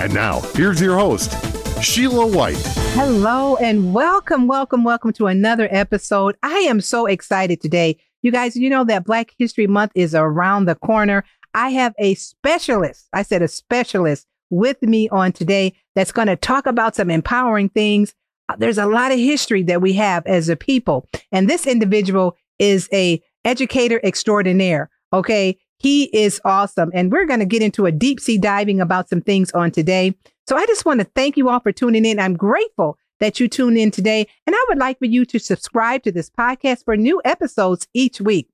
And now, here's your host, Sheila White. Hello and welcome, welcome, welcome to another episode. I am so excited today. You guys, you know that Black History Month is around the corner. I have a specialist, I said a specialist with me on today that's going to talk about some empowering things. Uh, there's a lot of history that we have as a people. And this individual is a educator extraordinaire. Okay. He is awesome. And we're going to get into a deep sea diving about some things on today. So I just want to thank you all for tuning in. I'm grateful that you tune in today. And I would like for you to subscribe to this podcast for new episodes each week.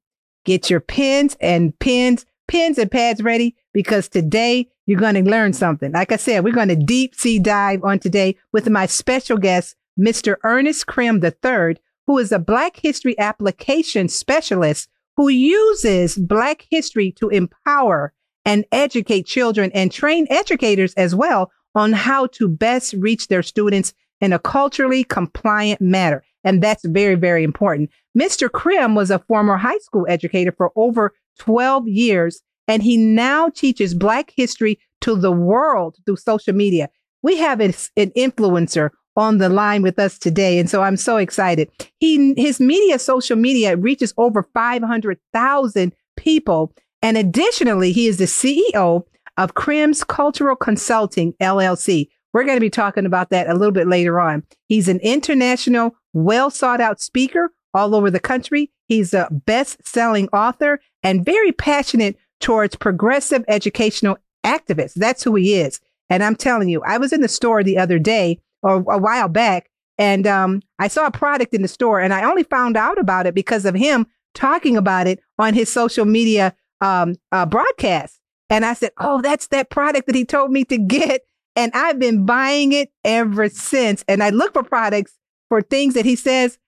Get your pens and pens, pens and pads ready because today you're going to learn something. Like I said, we're going to deep sea dive on today with my special guest, Mr. Ernest Crim III, who is a Black History application specialist who uses Black history to empower and educate children and train educators as well on how to best reach their students in a culturally compliant manner. And that's very, very important. Mr. Crim was a former high school educator for over 12 years, and he now teaches Black history to the world through social media. We have an, influencer on the line with us today. And so I'm so excited. He, his media, social media reaches over 500,000 people. And additionally, he is the CEO of Crim's Cultural Consulting LLC. We're going to be talking about that a little bit later on. He's an international, well sought out speaker all over the country. He's a best selling author and very passionate towards progressive educational activists. That's who he is. And I'm telling you, I was in the store the other day or a while back and um, I saw a product in the store and I only found out about it because of him talking about it on his social media um, uh, broadcast. And I said, Oh, that's that product that he told me to get. And I've been buying it ever since. And I look for products for things that he says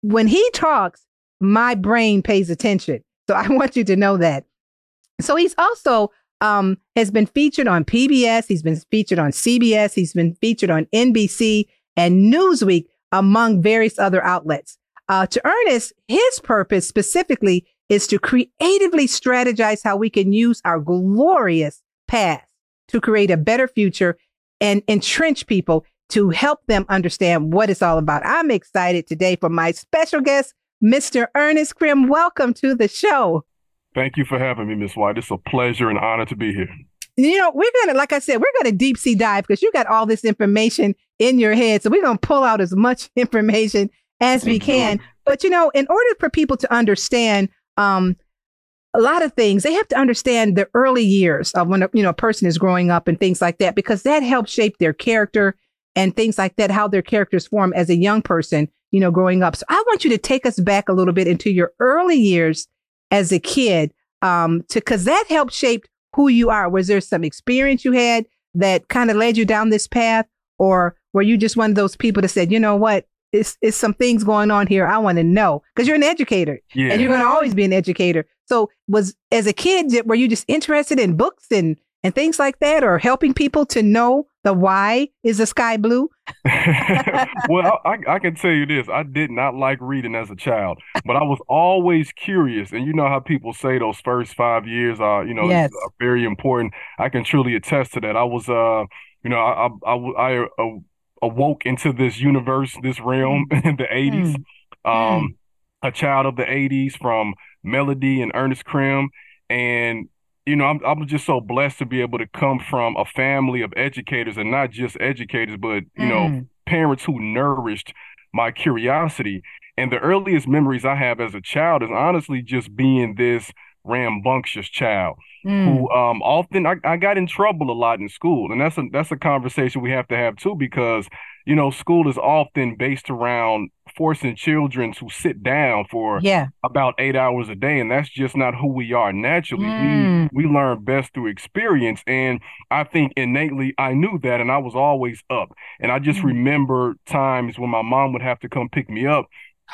when he talks, my brain pays attention. So I want you to know that. So he's also um, has been featured on PBS. He's been featured on CBS. He's been featured on NBC and Newsweek, among various other outlets. Uh, to Ernest, his purpose specifically is to creatively strategize how we can use our glorious past to create a better future and entrench people to help them understand what it's all about. I'm excited today for my special guest, Mr. Ernest Crim. Welcome to the show. Thank you for having me, Miss White. It's a pleasure and honor to be here. You know, we're gonna, like I said, we're gonna deep sea dive because you got all this information in your head. So we're gonna pull out as much information as we can. But you know, in order for people to understand um, a lot of things. They have to understand the early years of when a, you know a person is growing up and things like that because that helps shape their character and things like that. How their characters form as a young person, you know, growing up. So I want you to take us back a little bit into your early years as a kid, um, to because that helped shape who you are. Was there some experience you had that kind of led you down this path, or were you just one of those people that said, you know what, it's, it's some things going on here. I want to know because you're an educator yeah. and you're going to always be an educator. So was as a kid, were you just interested in books and, and things like that or helping people to know the why is the sky blue? well, I, I, can tell you this. I did not like reading as a child, but I was always curious. And you know how people say those first five years are, you know, yes. are very important. I can truly attest to that. I was, uh, you know, I, I, I, I uh, awoke into this universe, this realm mm. in the 80s. Mm. Um, mm. A child of the 80s from Melody and Ernest Crim. And, you know, I'm, I'm just so blessed to be able to come from a family of educators and not just educators, but, you mm. know, parents who nourished my curiosity. And the earliest memories I have as a child is honestly just being this rambunctious child mm. who um, often I, I, got in trouble a lot in school, and that's a that's a conversation we have to have too because you know school is often based around forcing children to sit down for yeah. about eight hours a day. And that's just not who we are naturally. Mm. We we learn best through experience. And I think innately I knew that and I was always up. And I just mm. remember times when my mom would have to come pick me up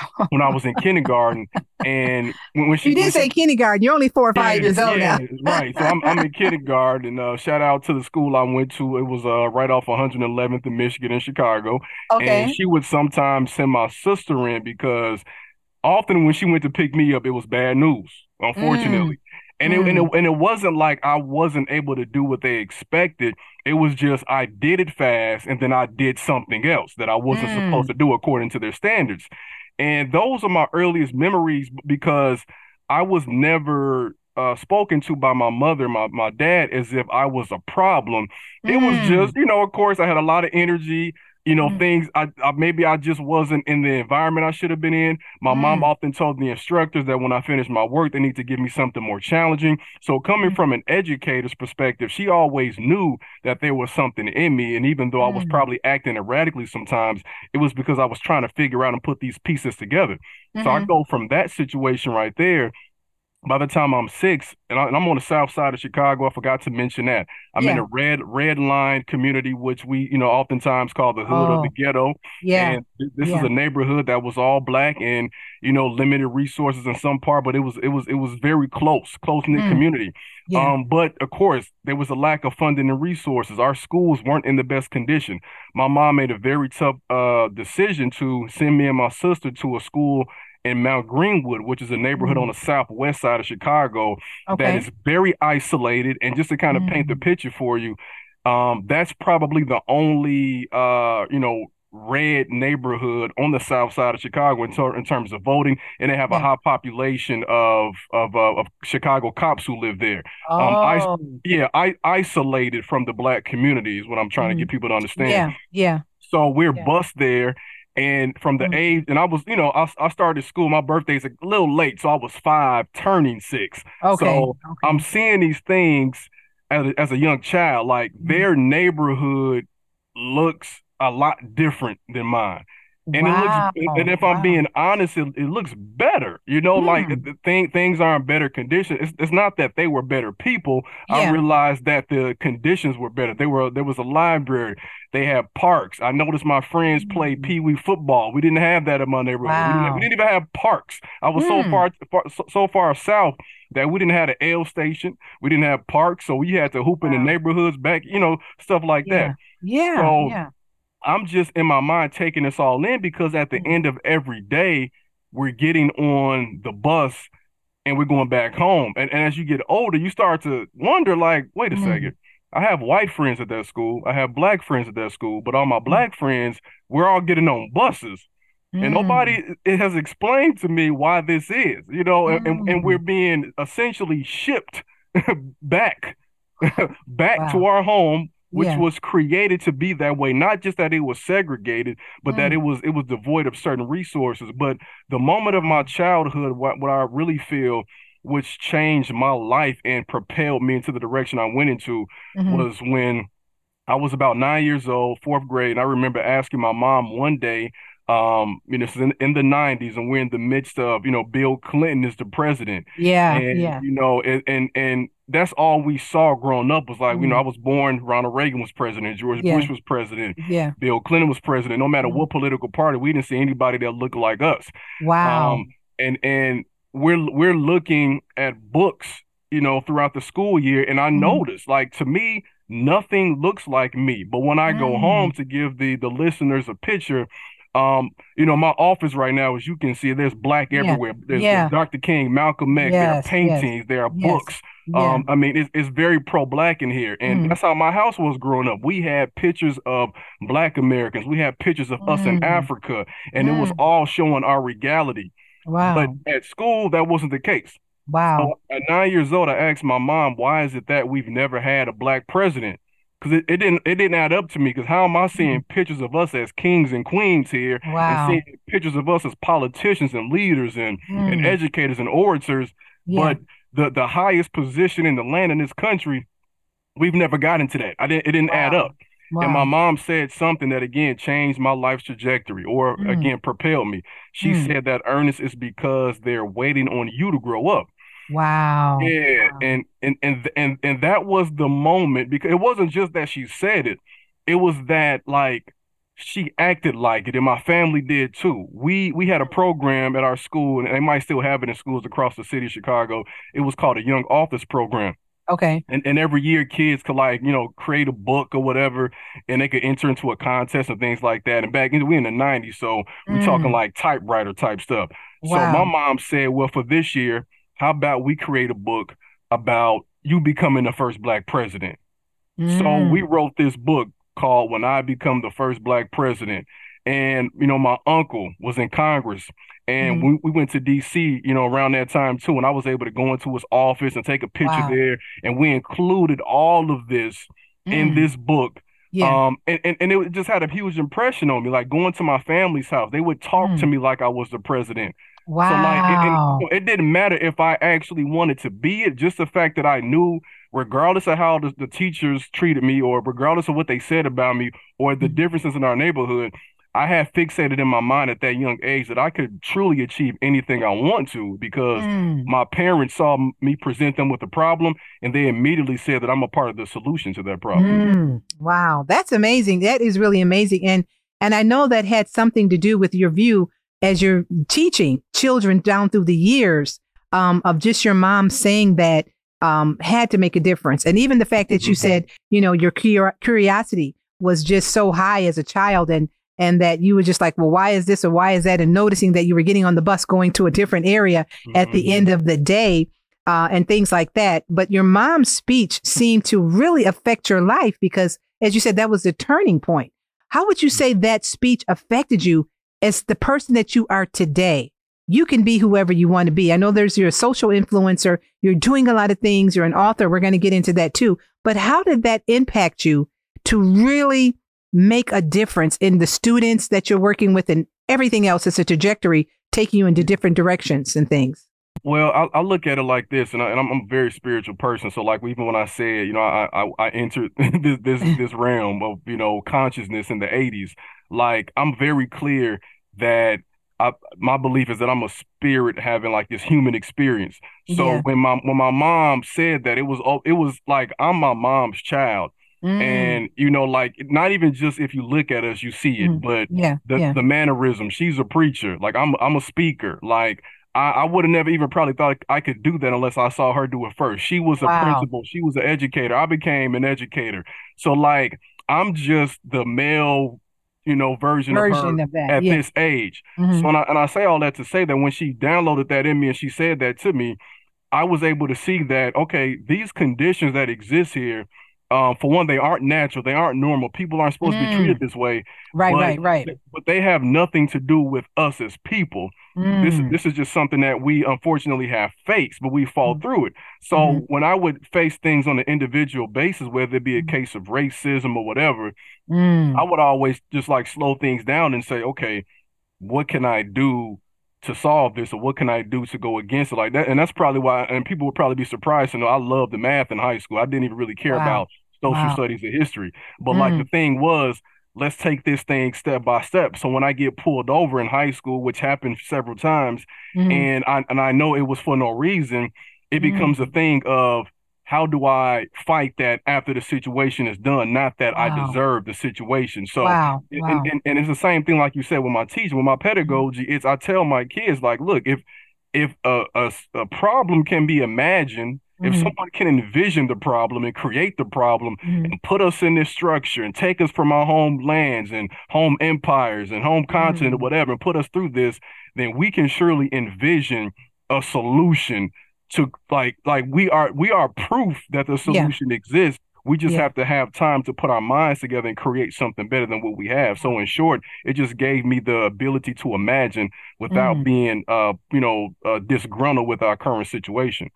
when I was in kindergarten. And when, when she you did say she, kindergarten, you're only four or five yeah, years old yeah, now. right. So I'm, I'm in kindergarten. Uh, shout out to the school I went to. It was uh, right off 111th in Michigan in Chicago. Okay. And she would sometimes send my sister in because often when she went to pick me up, it was bad news, unfortunately. Mm. And, mm. it, and, it, and it wasn't like I wasn't able to do what they expected. It was just I did it fast and then I did something else that I wasn't mm. supposed to do according to their standards. And those are my earliest memories because I was never uh, spoken to by my mother, my, my dad, as if I was a problem. It mm. was just, you know, of course, I had a lot of energy you know, mm. things I, I, maybe I just wasn't in the environment I should have been in. My mm. mom often told the instructors that when I finish my work, they need to give me something more challenging. So coming mm. from an educator's perspective, she always knew that there was something in me. And even though I was mm. probably acting erratically sometimes, it was because I was trying to figure out and put these pieces together. Mm-hmm. So I mm-hmm. go from that situation right there by the time I'm six, and, I, am on the south side of Chicago, I forgot to mention that I'm yeah. in a red red line community, which we you know oftentimes call the hood oh. of the oh. ghetto. Yeah, and th- this yeah. is a neighborhood that was all black and you know limited resources in some part, but it was it was it was very close, close knit mm. community. Yeah. Um, but of course, there was a lack of funding and resources. Our schools weren't in the best condition. My mom made a very tough uh, decision to send me and my sister to a school in Mount Greenwood, which is a neighborhood mm-hmm. on the southwest side of Chicago okay. that is very isolated. And just to kind of mm-hmm. paint the mm. picture for you, um, that's probably the only uh, you know red neighborhood on the south side of Chicago in, ter- in terms of voting, and they have yeah. a high population of of, uh, of Chicago cops who live there. Oh. Um, I, yeah, I isolated from the black community is what I'm trying mm-hmm. to get people to understand. Yeah, yeah. So we're yeah. bus there, and from the mm-hmm. age, and I was, you know, I, I started school. My birthday's a little late, so I was five, turning six. Okay. So okay. I'm seeing these things as a, as a young child. Like mm-hmm. their neighborhood looks a lot different than mine. And wow. it looks, and if I'm being honest, it, it looks better. You know, hmm. like the thing, things are in better condition. It's, it's not that they were better people. Yeah. I realized that the conditions were better. They were there was a library. They had parks. I noticed my friends played mm. pee wee football. We didn't have that in my neighborhood. Wow. We, didn't, we, didn't, even have parks. I was so hmm. far, far so, so, far south that we didn't have an L station. We didn't have parks, so we had to hoop wow. in the neighborhoods back. You know, stuff like yeah. that. Yeah. So, yeah I'm just in my mind taking this all in because at the mm-hmm. end of every day, we're getting on the bus and we're going back home. And, and as you get older, you start to wonder, like, wait a mm. second. I have white friends at that school. I have black friends at that school, but all my mm. black friends, we're all getting on buses. Mm. And nobody it has explained to me why this is, you know, mm. and, and we're being essentially shipped back back wow. to our home which yeah. was created to be that way not just that it was segregated but mm. that it was it was devoid of certain resources but the moment of my childhood what, what i really feel which changed my life and propelled me into the direction i went into mm-hmm. was when i was about nine years old fourth grade and i remember asking my mom one day um, you know, in, in the '90s, and we're in the midst of, you know, Bill Clinton is the president. Yeah, and, yeah. You know, and and and that's all we saw growing up was like, mm. you know, mm-hmm. I was born, Ronald Reagan was president, George yeah. Bush was president, yeah, Bill Clinton was president. No matter mm. what political party, we didn't see anybody that looked like us. Wow. Um, and and we're we're looking at books, you know, throughout the school year, and I mm. noticed, like to me, nothing looks like me. But when I go home mm. to give the the listeners a picture, um, you know, my office right now, as you can see, there's black yeah. everywhere. There's, yeah. there's, Dr. King, Malcolm X, yes, there are paintings, yes. there are yes. books. Yeah. Um, I mean, it's, it's very pro-black in here, and mm. that's how my house was growing up. We had pictures of Black Americans, we had pictures of mm. us in mm. Africa, and mm. it was mm. all showing our regality. Wow! But at school, that wasn't the case. Wow! So at nine years old, I asked my mom, "Why is it that we've never had a black president?" Because it, it didn't it didn't add up to me. Because how am I seeing mm. pictures of us as kings and queens here, wow. and seeing pictures of us as politicians and leaders and mm. and educators and orators, yeah. but the the highest position in the land in this country, we've never gotten to that. I didn't it didn't wow. add up. Wow. And my mom said something that again changed my life's trajectory or mm. again propelled me. She mm. said that Ernest is because they're waiting on you to grow up. Wow. Yeah, wow. And, and and and and that was the moment because it wasn't just that she said it. It was that like she acted like it and my family did too. We we had a program at our school and they might still have it in schools across the city of Chicago. It was called a young authors program. Okay. And and every year kids could like, you know, create a book or whatever and they could enter into a contest and things like that. And back in we in the 90s, so we're mm. talking like typewriter type stuff. Wow. So my mom said, "Well, for this year, how about we create a book about you becoming the first black president?" Mm. So we wrote this book called When I Become the First Black President. And, you know, my uncle was in Congress and mm-hmm. we, we went to DC, you know, around that time too. And I was able to go into his office and take a picture wow. there. And we included all of this mm. in this book. Yeah. Um, and, and, and it just had a huge impression on me. Like going to my family's house, they would talk mm. to me like I was the president. Wow. So like it, it, it, didn't matter if I actually wanted to be it, just the fact that I knew regardless of how the, the, teachers treated me or regardless of what they said about me or the mm-hmm. differences in our neighborhood, I had fixated in my mind at that young age that I could truly achieve anything I want to because mm. my parents saw me present them with a problem and they immediately said that I'm a part of the solution to that problem. Mm. Wow, that's amazing. That is really amazing. And and I know that had something to do with your view as you're teaching children down through the years um, of just your mom saying that um, had to make a difference. And even the fact that you mm-hmm. said, you know, your curiosity was just so high as a child and and that you were just like, well, why is this or why is that? And noticing that you were getting on the bus going to a different area mm-hmm. at the mm-hmm. end of the day uh, and things like that. But your mom's speech seemed to really affect your life because, as you said, that was the turning point. How would you say that speech affected you as the person that you are today? you can be whoever you want to be. I know there's you're social influencer, you're doing a lot of things, you're an author. We're going to get into that too. But how did that impact you to really make a difference in the students that you're working with and everything else as a trajectory taking you into different directions and things? Well, I, I look at it like this, and, I, am a very spiritual person. So, like even when I said, you know, I I, I entered this this this realm of you know consciousness in the '80s, like I'm very clear that I, my belief is that I'm a spirit having like this human experience. So yeah. when my when my mom said that, it was it was like I'm my mom's child. Mm. And you know, like not even just if you look at us, you see it, mm. but yeah, the yeah. the mannerism. She's a preacher. Like I'm I'm a speaker. Like I, I would have never even probably thought I could do that unless I saw her do it first. She was a wow. principal. She was an educator. I became an educator. So like I'm just the male you know, version, version of her of that, at yeah. this age. Mm-hmm. So, and I, and I say all that to say that when she downloaded that in me and she said that to me, I was able to see that, okay, these conditions that exist here, um, for one, they aren't natural, they aren't normal. People aren't supposed mm. to be treated mm. this way. Right, but, right, right. But they have nothing to do with us as people. Mm. This this is just something that we unfortunately have faced, but we fall mm. through it. So mm. when I would face things on an individual basis, whether it be a mm. case of racism or whatever, I would always just like slow things down and say, okay, what can I do to solve this or what can I do to go against it like that? And that's probably why, and people would probably be surprised to know I loved the math in high school. I didn't even really care wow. about social wow. studies and history. But mm. like the thing was, let's take this thing step by step. So when I get pulled over in high school, which happened several times, mm. and I and I know it was for no reason, it mm. becomes a thing of how do I fight that after the situation is done? Not that wow. I deserve the situation. So, wow. Wow. And, and, and, it's the same thing, like you said, with my teaching, with my pedagogy, it's I tell my kids, like, look, if if a, a, a problem can be imagined, mm-hmm. if someone can envision the problem and create the problem mm-hmm. and put us in this structure and take us from our home lands and home empires and home continent mm-hmm. or whatever and put us through this, then we can surely envision a solution to like like we are we are proof that the solution yeah. exists we just yeah. have to have time to put our minds together and create something better than what we have so in short it just gave me the ability to imagine without mm. being uh you know uh, disgruntled with our current situation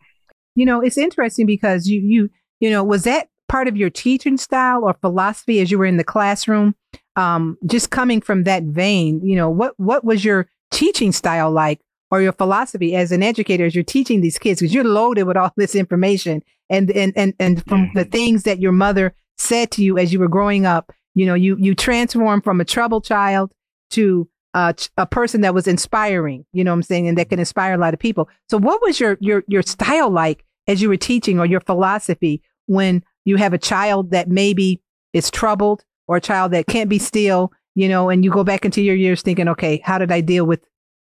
you know it's interesting because you you you know was that part of your teaching style or philosophy as you were in the classroom um just coming from that vein you know what what was your teaching style like or your philosophy as an educator as you're teaching these kids because you're loaded with all this information and and and and from the things that your mother said to you as you were growing up You know, you you transform from a troubled child to uh, a person that was inspiring. You know what I'm saying, and that can inspire a lot of people. So, what was your your your style like as you were teaching, or your philosophy when you have a child that maybe is troubled, or a child that can't be still? You know, and you go back into your years thinking, okay, how did I deal with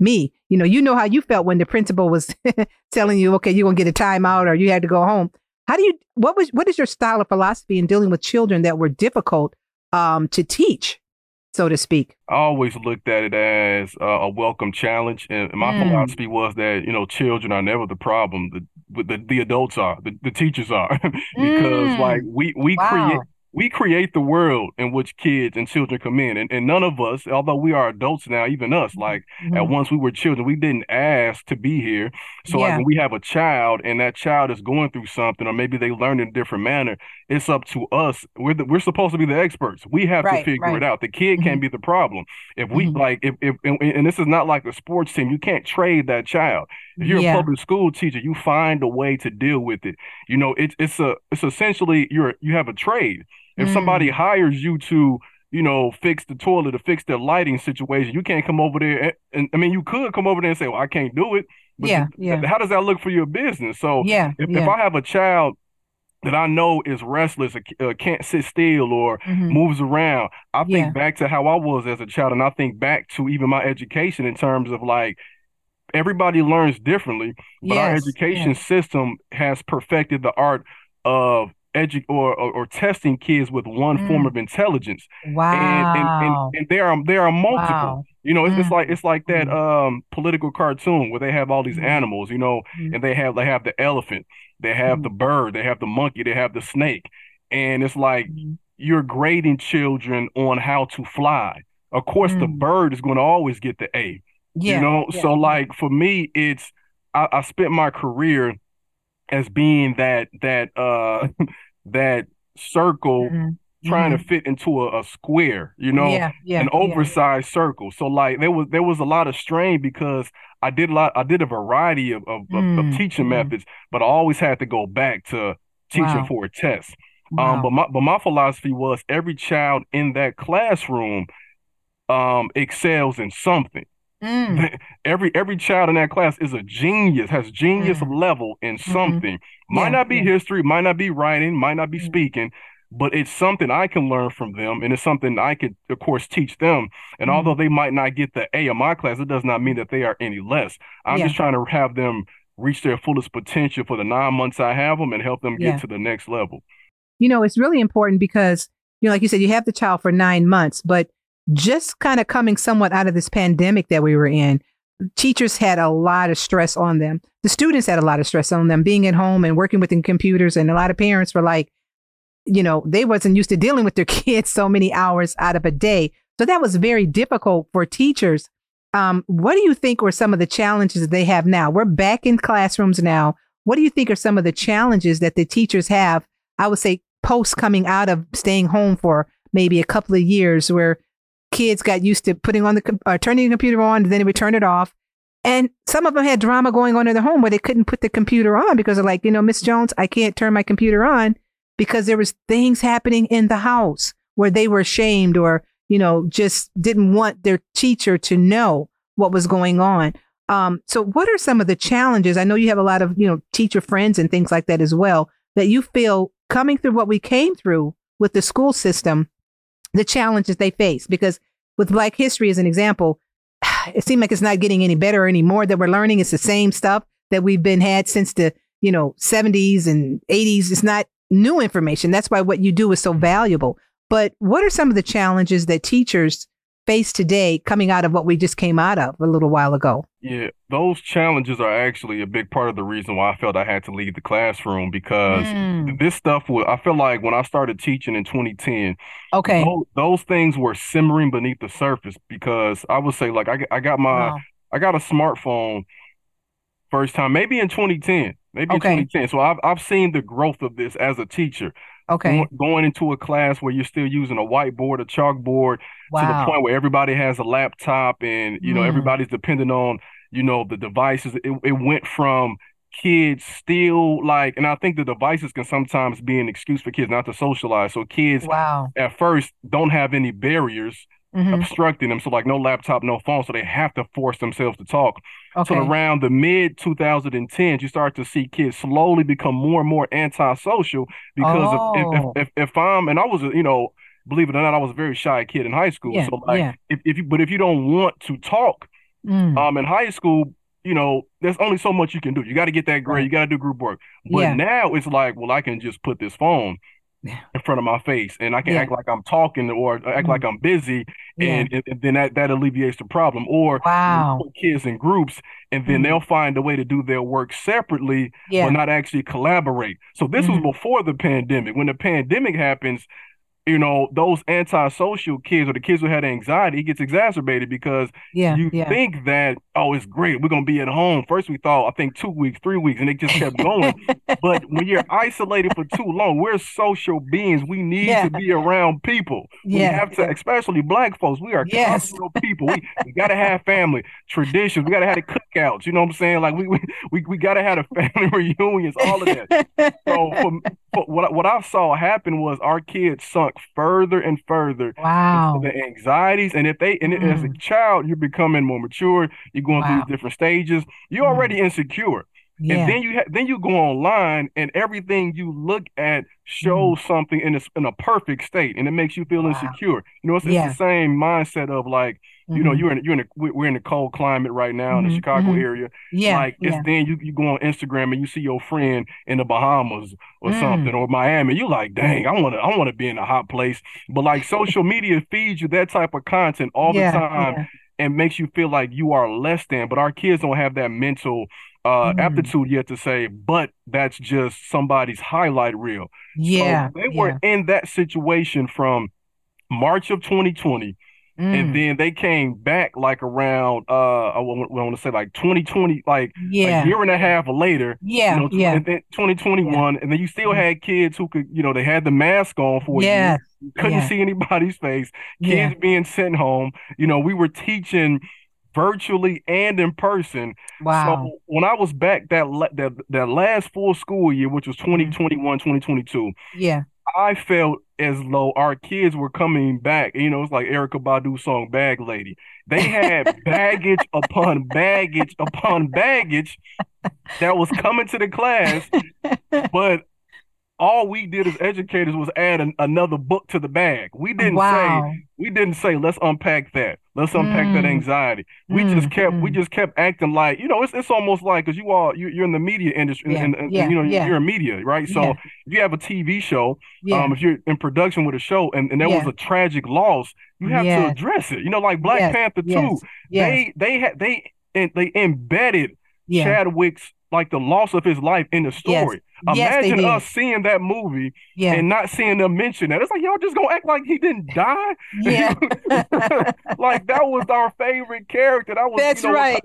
me? You know, you know how you felt when the principal was telling you, okay, you're gonna get a timeout, or you had to go home. How do you? What was? What is your style of philosophy in dealing with children that were difficult um, to teach? so to speak? I always looked at it as uh, a welcome challenge, and my mm. philosophy was that you know children are never the problem. The the, the adults are, the, the teachers are, because mm. like we we wow. create we create the world in which kids and children come in. And, and none of us, although we are adults now, even us, like mm-hmm. at once we were children, we didn't ask to be here. So yeah. like when we have a child and that child is going through something, or maybe they learn in a different manner, it's up to us. We're the, we're supposed to be the experts. We have right, to figure right. it out. The kid mm-hmm. can't be the problem. If we mm-hmm. like, if, if and, and, this is not like a sports team, you can't trade that child. If you're yeah. a public school teacher, you find a way to deal with it. You know, it's it's a it's essentially you're you have a trade. If mm. somebody hires you to, you know, fix the toilet or fix their lighting situation, you can't come over there. And, and I mean, you could come over there and say, "Well, I can't do it." But yeah, yeah. How does that look for your business? So, yeah, if, yeah. if I have a child that I know is restless, or, uh, can't sit still, or mm-hmm. moves around. I think yeah. back to how I was as a child, and I think back to even my education in terms of like everybody learns differently, but yes. our education yes. system has perfected the art of edu- or, or, or testing kids with one mm. form of intelligence. Wow. And, and, and, and there are there are multiple. Wow. You know, it's, mm. it's like it's like that mm. um political cartoon where they have all these mm. animals, you know, mm. and they have they have the elephant, they have the mm. bird, they have the monkey, they have the snake. And it's like you're grading children on how to fly. Of course, the bird is going to always get the A. Yeah, you know, yeah. so like for me, it's I, I spent my career as being that that uh that circle mm-hmm. trying mm-hmm. to fit into a, a, square, you know, yeah, yeah, an oversized yeah. circle. So like there was there was a lot of strain because I did a lot I did a variety of of, of, of teaching mm-hmm. methods, but I always had to go back to teaching wow. for a test. Um, wow. Um, but my but my philosophy was every child in that classroom um excels in something. Mm. Every every child in that class is a genius, has genius mm. level in mm-hmm. something. Mm-hmm. Might yeah, not be yeah. history, might not be writing, might not be mm. speaking, but it's something I can learn from them, and it's something I could, of course, teach them. And mm. although they might not get the A in my class, it does not mean that they are any less. I'm yeah. just trying to have them reach their fullest potential for the nine months I have them and help them get to the next level. You know, it's really important because, you know, like you said, you have the child for nine months, but just kind of coming somewhat out of this pandemic that we were in, teachers had a lot of stress on them. The students had a lot of stress on them being at home and working with the computers. And a lot of parents were like, you know, they wasn't used to dealing with their kids so many hours out of a day. So that was very difficult for teachers. Um, what do you think were some of the challenges that they have now? We're back in classrooms now. What do you think are some of the challenges that the teachers have? I would say post coming out of staying home for maybe a couple of years where kids got used to putting on the uh, turning the computer on, and then they would turn it off. And some of them had drama going on in their home where they couldn't put the computer on because they're like, you know, Miss Jones, I can't turn my computer on because there was things happening in the house where they were ashamed or, you know, just didn't want their teacher to know what was going on. Um, so what are some of the challenges? I know you have a lot of, you know, teacher friends and things like that as well that you feel coming through what we came through with the school system the challenges they face. Because with Black history as an example, it seems like it's not getting any better anymore that we're learning. It's the same stuff that we've been had since the, you know, 70s and 80s. It's not new information. That's why what you do is so valuable. But what are some of the challenges that teachers face today coming out of what we just came out of a little while ago? Yeah, those challenges are actually a big part of the reason why I felt I had to leave the classroom because mm. this stuff was, I feel like when I started teaching in 2010, okay, those, those, things were simmering beneath the surface because I would say, like, I, I got my, wow. I got a smartphone first time, maybe in 2010, maybe okay. in 2010. So I've, I've seen the growth of this as a teacher. Okay. Going into a class where you're still using a whiteboard, a chalkboard, wow. to the point where everybody has a laptop and you know mm. everybody's dependent on you know the devices. It, it went from kids still like, and I think the devices can sometimes be an excuse for kids not to socialize. So kids, wow, at first don't have any barriers mm-hmm. obstructing them. So like no laptop, no phone. So they have to force themselves to talk. Okay. So around the mid 2010s, you start to see kids slowly become more and more antisocial because oh. if, if, if, if I'm, and I was, you know, believe it or not, I was a very shy kid in high school. Yeah, so like, yeah. if, if you, but if you don't want to talk, mm. um, in high school, you know, there's only so much you can do. You got to get that grade. You got to do group work. But yeah. now it's like, well, I can just put this phone in front of my face and I can yeah. act like I'm talking or act mm-hmm. like I'm busy and, yeah. and, then that, that alleviates the problem. Or wow. put kids in groups and then mm-hmm. they'll find a way to do their work separately yeah. but not actually collaborate. So this mm-hmm. was before the pandemic. When the pandemic happens, you know, those antisocial kids or the kids who had anxiety, it gets exacerbated because yeah, you yeah. think that, oh, it's great. We're going to be at home. First, we thought, I think two weeks, three weeks, and it just kept going. but when you're isolated for too long, we're social beings. We need yeah. to be around people. We have to, especially black folks, we are yes. people. We, we got to have family traditions. We got to have the cookouts. You know what I'm saying? Like, we, we, we, we got to have the family reunions, all of that. so, for, for what, what I saw happen was our kids sunk sunk further and further wow. the anxieties. And if they and mm. as a mm. child, you're becoming more mature, you're going wow. through different stages, you're mm. already insecure. Yeah. And then you ha- then you go online and everything you look at shows mm. something in a, in a perfect state and it makes you feel wow. insecure. You know, it's, yeah. it's, the same mindset of like, mm-hmm. you know, mm-hmm. you're in you're in a, we're in a cold climate right now mm-hmm. in the mm-hmm. Chicago mm-hmm. area. Yeah. Like it's yeah. then you, you go on Instagram and you see your friend in the Bahamas or mm. something or Miami. You're like, dang, I wanna I wanna be in a hot place. But like social media feeds you that type of content all yeah. the time and makes you feel like you are less than. But our kids don't have that mental uh, mm. aptitude yet to say, but that's just somebody's highlight reel. Yeah. So they were yeah. in that situation from March of 2020. Mm. And then they came back like around uh I want, to say like 2020, like yeah. a year and a half later. Yeah. You know, yeah. And then 2021. Yeah. And then you still mm. had kids who could, you know, they had the mask on for yeah. you. Couldn't yeah. see anybody's face. Kids being sent home. You know, we were teaching virtually and in person. Wow. So when I was back that that that last full school year, which was 2021, 2022. Yeah. I felt as though our kids were coming back. You know, it's like Erykah Badu song Bag Lady. They had baggage upon baggage upon baggage that was coming to the class, but all we did as educators was add an, another book to the bag. We didn't wow. say we didn't say let's unpack that. Let's unpack mm. that anxiety. We mm. just kept mm. we just kept acting like you know it's it's almost like because you all you, are in the media industry yeah. and, and, yeah. you know yeah. you're in media right. So if you have a TV show, um, if you're in production with a show and, and there was a tragic loss, you have to address it. You know, like Black yes. Panther two, they they had they and they embedded Chadwick's like the loss of his life in the story. Yes. Imagine yes, us seeing that movie yeah. and not seeing them mention that. It's like y'all just gonna act like he didn't die. Yeah. like that was our favorite character. That was That's you know, right.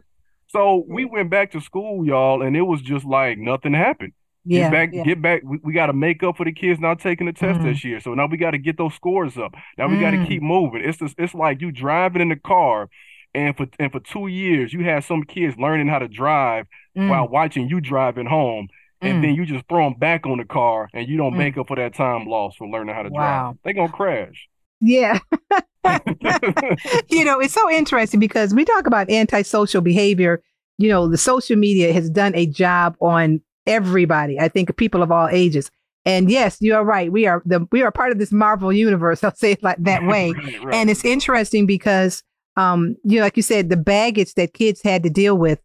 So we went back to school, y'all, and it was just like nothing happened. Yeah, get back, yeah. get back. We, we got to make up for the kids not taking the test mm. this year. So now we got to get those scores up. Now we mm. got to keep moving. It's just, it's like you driving in the car and for and for two years, you had some kids learning how to drive mm. while watching you driving home, and mm. then you just throw them back on the car, and you don't mm. make up for that time lost for learning how to wow. drive. they're gonna crash. Yeah. you know, it's so interesting because we talk about antisocial behavior. You know, the social media has done a job on everybody. I think people of all ages. And yes, you are right. We are the we are part of this Marvel universe. I'll say it like that way. right, right. And it's interesting because um, you know, like you said, the baggage that kids had to deal with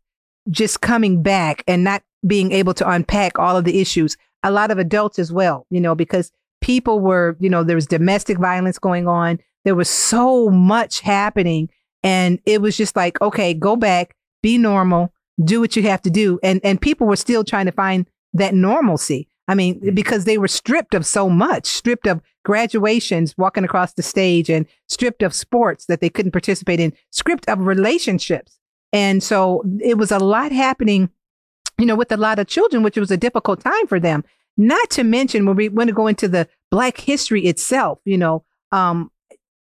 just coming back and not being able to unpack all of the issues. A lot of adults as well, you know, because people were, you know, there was domestic violence going on. There was so much happening. And it was just like, okay, go back, be normal, do what you have to do. And and people were still trying to find that normalcy. I mean, because they were stripped of so much, stripped of graduations, walking across the stage, and stripped of sports that they couldn't participate in, stripped of relationships. And so it was a lot happening, you know, with a lot of children, which was a difficult time for them. Not to mention when we want to go into the Black history itself, you know, um,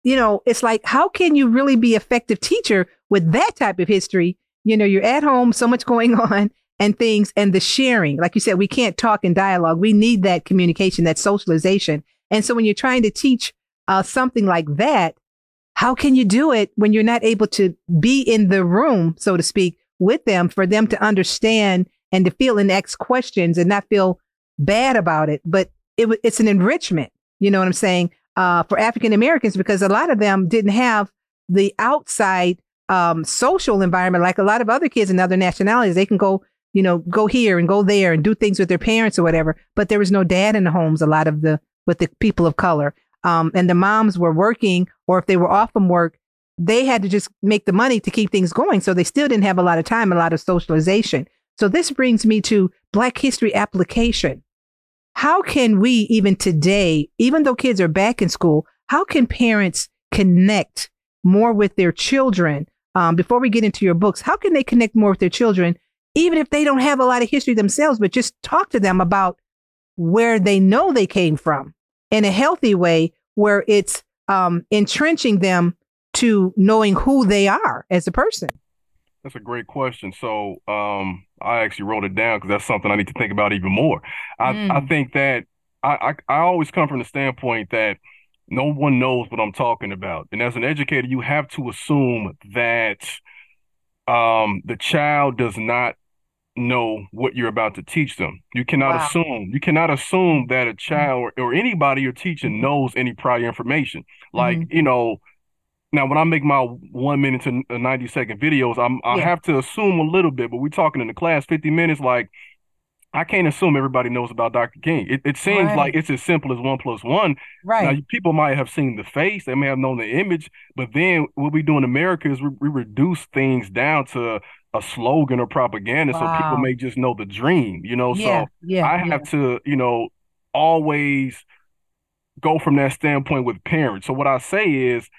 you know, it's like how can you really be effective teacher with that type of history? You know, you're at home, so much going on, and things and the sharing. Like you said, we can't talk in dialogue. We need that communication, that socialization. And so when you're trying to teach uh, something like that, how can you do it when you're not able to be in the room, so to speak, with them for them to understand and to feel and ask questions and not feel bad about it? But it, it's an enrichment. You know what I'm saying? Uh, for African Americans, because a lot of them didn't have the outside um, social environment like a lot of other kids in other nationalities. They can go you know, go here and go there and do things with their parents or whatever. But there was no dad in the homes, a lot of the, with the people of color. Um, and the moms were working, or if they were off from work, they had to just make the money to keep things going. So they still didn't have a lot of time, a lot of socialization. So this brings me to Black History application. How can we, even today, even though kids are back in school, how can parents connect more with their children? Um, before we get into your books, how can they connect more with their children even if they don't have a lot of history themselves, but just talk to them about where they know they came from in a healthy way where it's um, entrenching them to knowing who they are as a person? That's a great question. So um, I actually wrote it down because that's something I need to think about even more. I, mm. I think that I, I, I always come from the standpoint that no one knows what I'm talking about. And as an educator, you have to assume that um, the child does not know what you're about to teach them. You cannot wow. assume. You cannot assume that a mm-hmm. child or, or anybody you're teaching mm-hmm. knows any prior information. Like, mm-hmm. you know, now when I make my one minute to 90 second videos, I'm I yeah. have to assume a little bit, but we're talking in the class 50 minutes like I can't assume everybody knows about Dr. King. It, it seems right. like it's as simple as one plus one. Right. Now, people might have seen the face, they may have known the image, but then what we do in America is we, we reduce things down to a slogan or propaganda wow. so people may just know the dream you know yeah, so yeah, i have yeah. to you know always go from that standpoint with parents so what i say is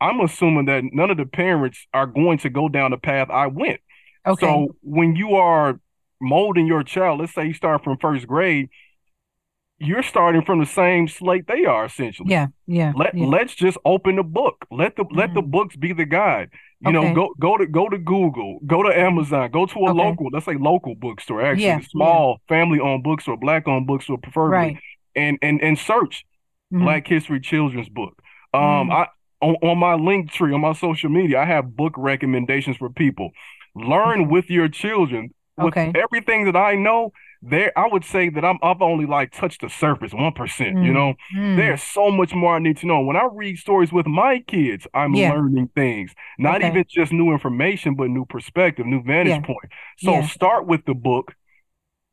i'm assuming that none of the parents are going to go down the path i went okay so when you are molding your child let's say you start from first grade you're starting from the same slate they are essentially. Yeah, yeah. Let yeah. let's just open the book. Let the mm-hmm. let the mm-hmm. books be the guide. You okay. know, go go to go to Google, go to Amazon, go to a okay. local, let's say local bookstore, actually yeah, small yeah. family owned bookstore, black owned bookstore preferably, right. and and and search mm-hmm. Black History Children's Book. Um, mm-hmm. I on, on my link tree on my social media, I have book recommendations for people. Learn mm-hmm. with your children. With okay. everything that I know, there I would say that I'm I've only like touched the surface, one mm. You know, mm. there's so much more I need to know. When I read stories with my kids, I'm yeah. learning things, not okay. even just new information, but new perspective, new vantage yeah. point. So yeah. start with the book.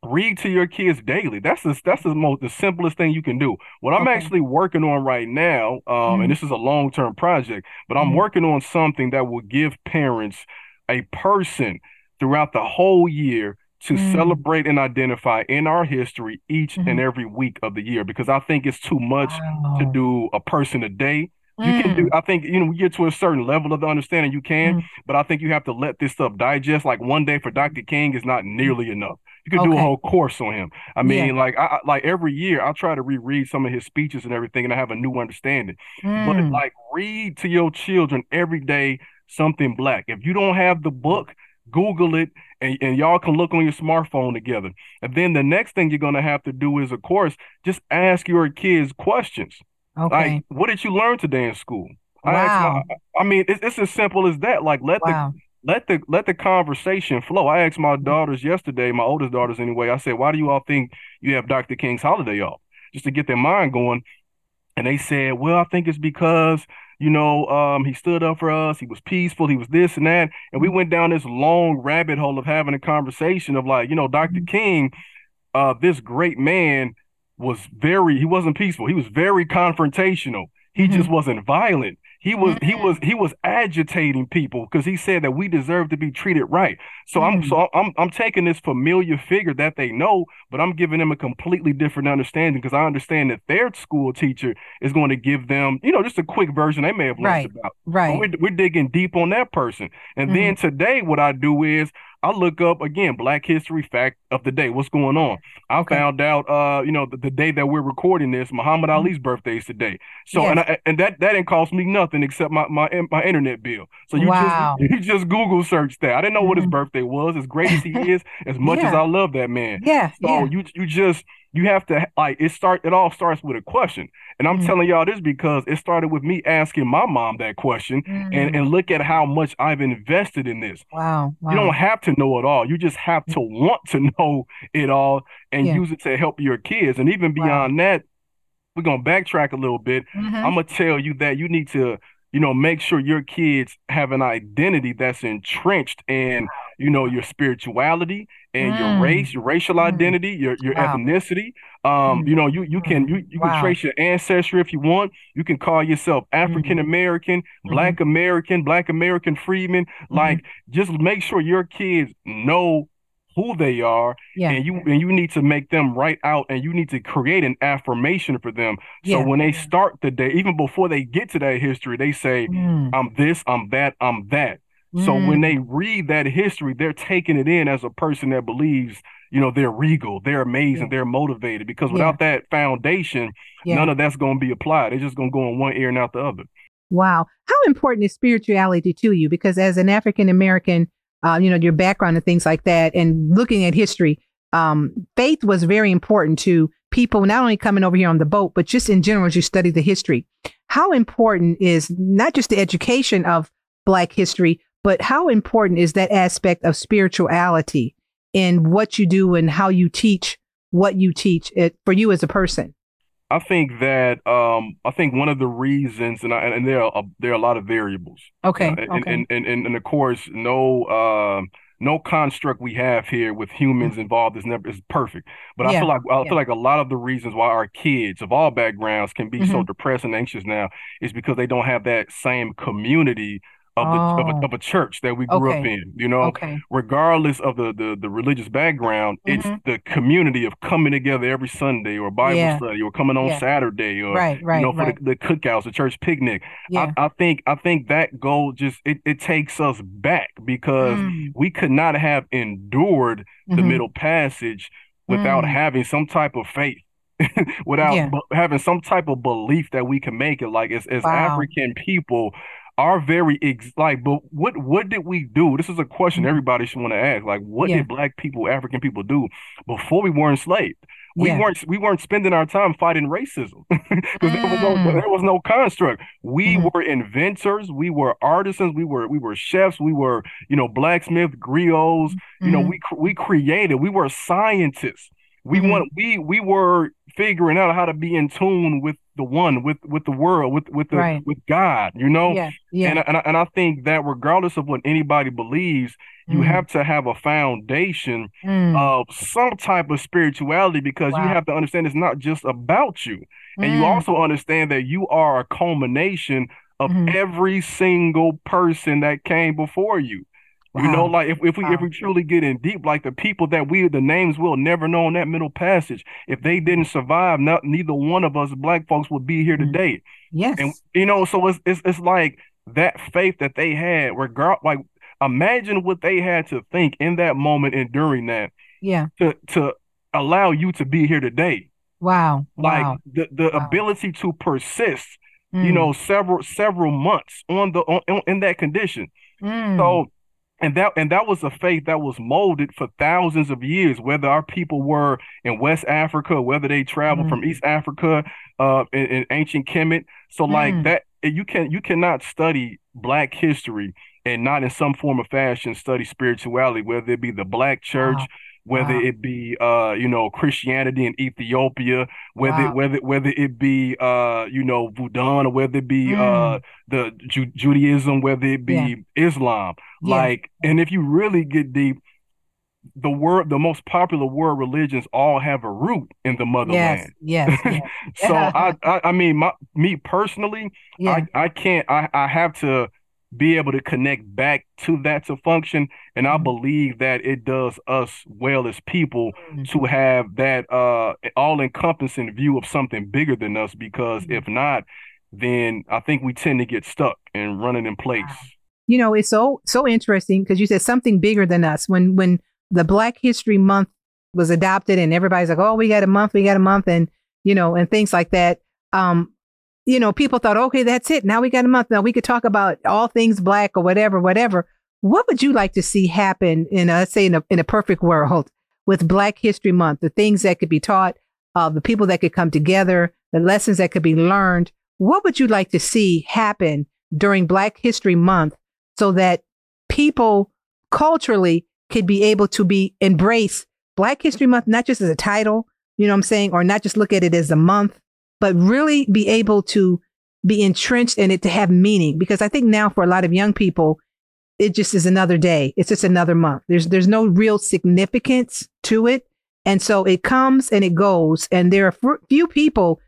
Read to your kids daily. That's the that's the most the simplest thing you can do. What I'm okay. actually working on right now, um, mm. and this is a long term project, but I'm mm. working on something that will give parents a person throughout the whole year to mm. celebrate and identify in our history each mm-hmm. and every week of the year because I think it's too much wow. to do a person a day. You mm. can do, mm. I think, you know, we get to a certain level of the understanding, you can, mm. but I think you have to let this stuff digest. Like one day for Dr. King is not nearly enough. You could okay. do a whole course on him. I mean, yeah. like, I, like every year I try to reread some of his speeches and everything, and I have a new understanding. But mm. like, read to your children every day something black. If you don't have the book, Google it, and, and y'all can look on your smartphone together. And then the next thing you're going to have to do is, of course, just ask your kids questions. Okay. Like, what did you learn today in school? Wow. I, my, I mean, it's, it's, as simple as that. Like, let wow. the let the let the conversation flow. I asked my mm-hmm. daughters yesterday, my oldest daughters anyway. I said, "Why do you all think you have Dr. King's holiday off?" Just to get their mind going. And they said, "Well, I think it's because you know, um, he stood up for us. He was peaceful. He was this and that. And we went down this long rabbit hole of having a conversation of like, you know, Dr. Mm-hmm. King, uh, this great man was very, he wasn't peaceful. He was very confrontational. He mm-hmm. just wasn't violent. He was he was he was agitating people because he said that we deserve to be treated right. So mm. I'm so I'm I'm taking this familiar figure that they know, but I'm giving them a completely different understanding because I understand that their school teacher is going to give them, you know, just a quick version they may have learned right. about. Right. we're, we're digging deep on that person. And mm. then today, what I do is I look up again Black History fact of the day. What's going on? I okay. found out, uh, you know, the, the, day that we're recording this, Muhammad mm-hmm. Ali's birthday is today. So, yes. and I, and that that didn't cost me nothing except my my my internet bill. So you wow. just you just Google search that. I didn't know mm-hmm. what his mm-hmm. birthday was. As great as he is, as much yeah. as I love that man. Yeah. So yeah. you you just you have to like it start it all starts with a question and i'm mm. telling y'all this because it started with me asking my mom that question mm. and and look at how much i've invested in this wow, wow, you don't have to know it all you just have to want to know it all and yeah. use it to help your kids and even beyond wow. that we're gonna backtrack a little bit mm-hmm. i'm gonna tell you that you need to you know make sure your kids have an identity that's entrenched in you know your spirituality and mm. your race, your racial mm. identity, your your wow. ethnicity. Um, mm. you know, you you can you, you wow. can trace your ancestry if you want. You can call yourself African American, mm-hmm. Black American, Black American freedman. Mm-hmm. Like, just make sure your kids know who they are yeah. and you and you need to make them write out and you need to create an affirmation for them so yeah. when they start the day even before they get to that history they say mm. i'm this i'm that i'm that so when mm. they read that history, they're taking it in as a person that believes, you know, they're regal, they're amazing, yeah. they're motivated. Because without yeah. that foundation, yeah. none of that's going to be applied. They're just going to go in one ear and out the other. Wow. How important is spirituality to you? Because as an African American, uh, you know, your background and things like that, and looking at history, um, faith was very important to people, not only coming over here on the boat, but just in general as you study the history. How important is not just the education of Black history, but how important is that aspect of spirituality in what you do and how you teach what you teach it for you as a person? I think that um, I think one of the reasons, and I, and there are there are a lot of variables. Okay. Uh, and, okay. And, and, and and of course, no uh, no construct we have here with humans mm-hmm. involved is never is perfect. But yeah. I feel like I yeah. feel like a lot of the reasons why our kids of all backgrounds can be mm-hmm. so depressed and anxious now is because they don't have that same community of the of, a, oh. of, a, church that we grew okay. up in you know okay. regardless of the, the the religious background mm-hmm. it's the community of coming together every sunday or bible yeah. study or coming on yeah. saturday or right, right, you know for right. the, the cookouts the church picnic yeah. I, I think i think that goal just it, it takes us back because mm. we could not have endured mm-hmm. the middle passage without mm. having some type of faith without yeah. b- having some type of belief that we can make it like as, as wow. african people are very ex- like but what what did we do this is a question mm-hmm. everybody should want to ask like what yeah. did black people african people do before we were enslaved we yeah. weren't we weren't spending our time fighting racism because mm. there, was no, mm. there was no construct we mm-hmm. were inventors we were artisans we were we were chefs we were you know blacksmith griots mm-hmm. you know mm-hmm. we we created we were scientists we mm-hmm. want we we were figuring out how to be in tune with the one with with the world with with the right. with God you know yeah, yeah. And, and, I, and I think that regardless of what anybody believes you mm. have to have a foundation mm. of some type of spirituality because wow. you have to understand it's not just about you mm. and you mm. also understand that you are a culmination of mm every single person that came before you Wow. You know, like if, if we wow. if we truly get in deep, like the people that we the names we'll never know in that middle passage, if they didn't survive, not neither one of us black folks would be here mm-hmm. today. Yes. And you know, so it's it's it's like that faith that they had, regard like imagine what they had to think in that moment and during that. Yeah. To to allow you to be here today. Wow. Like wow. the the wow. ability to persist, mm. you know, several several months on the on, in that condition. Mm. So and that and that was a faith that was molded for thousands of years whether our people were in west africa whether they traveled mm. from east africa uh in, in ancient kemet so mm. like that you can you cannot study black history and not in some form of fashion study spirituality whether it be the black church wow whether wow. it be uh you know Christianity in Ethiopia, whether wow. whether whether it be uh you know Voodoo or whether it be uh, mm. uh the Ju- Judaism, whether it be yeah. Islam, yeah. like and if you really get deep, the word the most popular world religions all have a root in the motherland. Yes, yes. yes. so I, I I mean my me personally, yeah. I I can't I I have to be able to connect back to that to function and i mm-hmm. believe that it does us well as people mm-hmm. to have that uh all encompassing view of something bigger than us because mm-hmm. if not then i think we tend to get stuck and running in place you know, it's so so interesting because you said something bigger than us. When when the Black History Month was adopted and everybody's like, oh, we got a month, we got a month, and you know, and things like that. Um, you know, people thought, okay, that's it. Now we got a month. Now we could talk about all things black or whatever, whatever. What would you like to see happen in, a, let's say, in a, in a perfect world with Black History Month? The things that could be taught, uh, the people that could come together, the lessons that could be learned. What would you like to see happen during Black History Month so that people culturally could be able to be embrace Black History Month, not just as a title, you know what I'm saying, or not just look at it as a month, but really be able to be entrenched in it to have meaning. Because I think now for a lot of young people, it just is another day. It's just another month. There's there's no real significance to it. And so it comes and it goes. And there are few people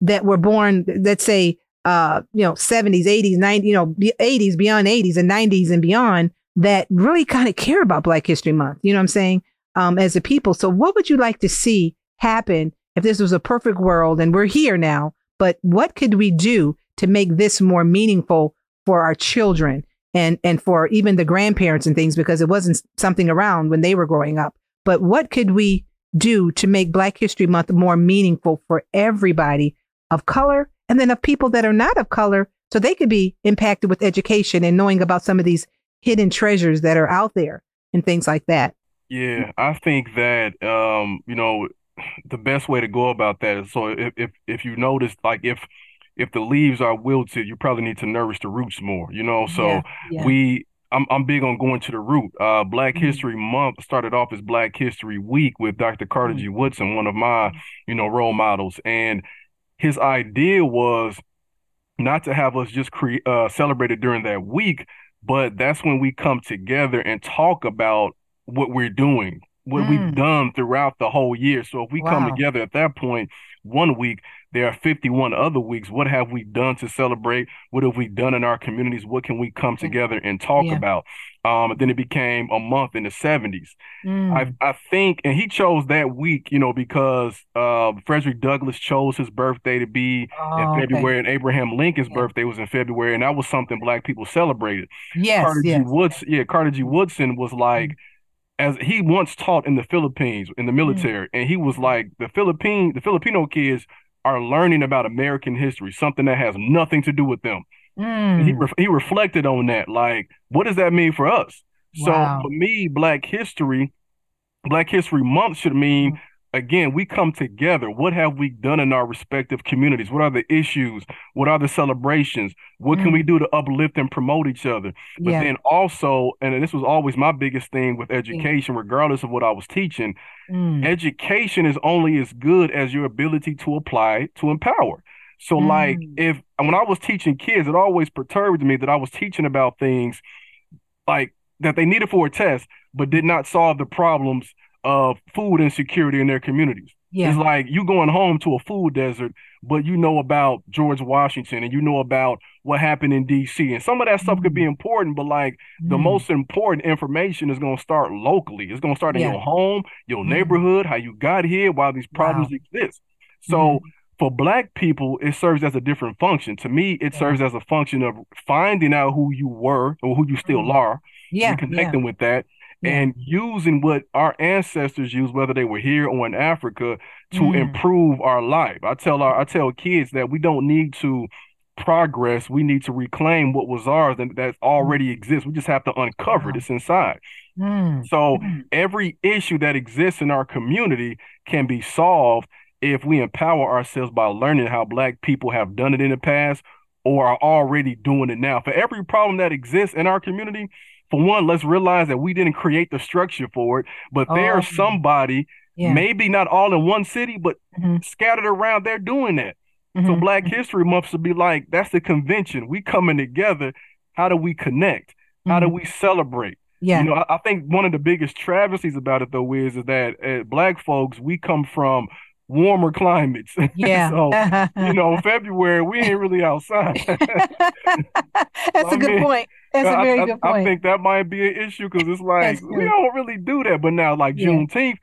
that were born, let's say, uh, you know, 70s, 80s, 90s, you know, 80s, beyond 80s and 90s and beyond that really kind of care about Black History Month. You know what I'm saying? Um, as a people. So what would you like to see happen if this was a perfect world and we're here now? But what could we do to make this more meaningful for our children and, and for even the grandparents and things? Because it wasn't something around when they were growing up. But what could we do to make Black History Month more meaningful for everybody of color and then of people that are not of color so they could be impacted with education and knowing about some of these hidden treasures that are out there and things like that. Yeah, I think that um, you know, the best way to go about that is so if if, if you notice like if if the leaves are wilted, you probably need to nourish the roots more, you know. So yeah, yeah. we I'm I'm big on going to the root. Uh, Black mm-hmm. History Month started off as Black History Week with Dr. Carter mm-hmm. G. Woodson, one of my, you know, role models. And his idea was not to have us just create uh, celebrate it during that week, but that's when we come together and talk about what we're doing, what mm. we've done throughout the whole year. So if we wow. come together at that point, one week, there are 51 other weeks. What have we done to celebrate? What have we done in our communities? What can we come together and talk yeah. about? Um, then it became a month in the 70s. Mm. I, I think, and he chose that week, you know, because uh, Frederick Douglass chose his birthday to be oh, in February, okay. and Abraham Lincoln's yeah. birthday was in February, and that was something Black people celebrated. Yes, Carter yes. G. Woods, yeah, Carter G. Woodson was like. Mm as he once taught in the Philippines in the mm. military, mm. and he was like the Philippine the Filipino kids are learning about American history, something that has nothing to do with them. Mm. He re- he reflected on that, like, what does that mean for us? Wow. So for me, Black History, Black History Month should mean mm again, we come together. What have we done in our respective communities? What are the issues? What are the celebrations? What mm. can we do to uplift and promote each other? But yeah. then also, and this was always my biggest thing with education, regardless of what I was teaching, mm. education is only as good as your ability to apply to empower. So, mm. like, if when I was teaching kids, it always perturbed me that I was teaching about things like that they needed for a test, but did not solve the problems of food insecurity in their communities. Yeah. It's like you going home to a food desert, but you know about George Washington and you know about what happened in DC. And some of that stuff mm. could be mm. important, but like mm. the most important information is going to start locally. It's going to start in yeah. your home, your mm. neighborhood, how you got here, why these problems wow. exist. So for black people, it serves as a different function. To me, it yeah. serves as a function of finding out who you were or who you still are. Yeah. And connecting with that and using what our ancestors used, whether they were here or in Africa, to mm. improve our life. I tell our I tell kids that we don't need to progress. We need to reclaim what was ours and that already mm. exists. We just have to uncover this inside. Mm. So mm. every issue that exists in our community can be solved if we empower ourselves by learning how black people have done it in the past or are already doing it now. For every problem that exists in our community, for one, let's realize that we didn't create the structure for it, but oh, there's somebody, yeah. maybe not all in one city, but mm-hmm. scattered around, they're doing that. Mm-hmm. So Black History Month should be like, that's the convention. We coming together. How do we connect? How mm-hmm. do we celebrate? Yeah. You know, I, I, think one of the biggest travesties about it though is, is that uh, black folks, we come from warmer climates. Yeah. so, you know, February, we ain't really outside. That's a good mean, point. That's a very I, good point. I think that might be an issue because it's like, we don't really do that. But now, like yeah. Juneteenth,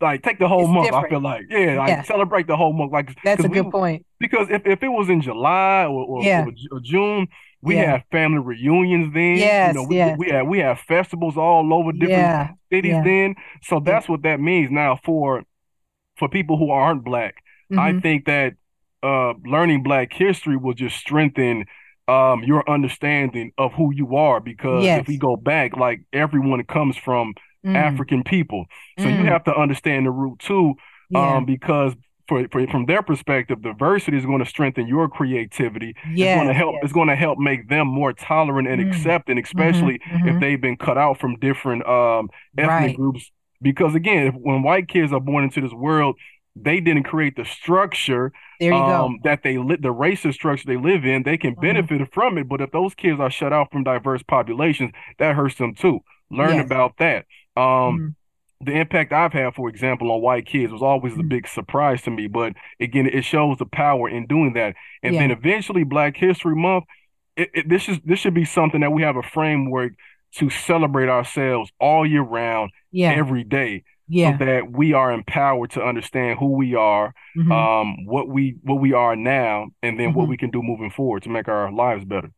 like take the whole it's month. Different. I feel like yeah, like yeah. celebrate the whole month. Like that's a good we, point. Because if, if it was in July or, or, yeah. or June, we yeah. have family reunions then. Yes, you know, we, yes. we have we have festivals all over different cities then. So that's what that means now for for people who aren't black. Mm-hmm. I think that uh, learning Black history will just strengthen um, your understanding of who you are because yes. if we go back, like everyone comes from mm. African people, so mm. you have to understand the root too, yeah. um, because for, for, from their perspective, diversity is going to strengthen your creativity. Yes, it's going to help. Yes. It's going to help make them more tolerant and mm. accepting, mm-hmm. especially mm-hmm. if they've been cut out from different um, ethnic right. groups. Because again, if, when white kids are born into this world, they didn't create the structure there you um, go. that they lit the racist structure they live in. They can mm-hmm. benefit mm-hmm. from it, but if those kids are shut out from diverse populations, that hurts them too. Learn yes. about that. Um, mm-hmm. The impact I've had, for example, on white kids was always mm-hmm. a big surprise to me. But again, it shows the power in doing that. And yeah. then eventually, Black History Month. It, it, this is this should be something that we have a framework to celebrate ourselves all year round, yeah. every day yeah. so that we are empowered to understand who we are, mm-hmm. um, what we what we are now, and then mm-hmm. what we can do moving forward to make our lives better.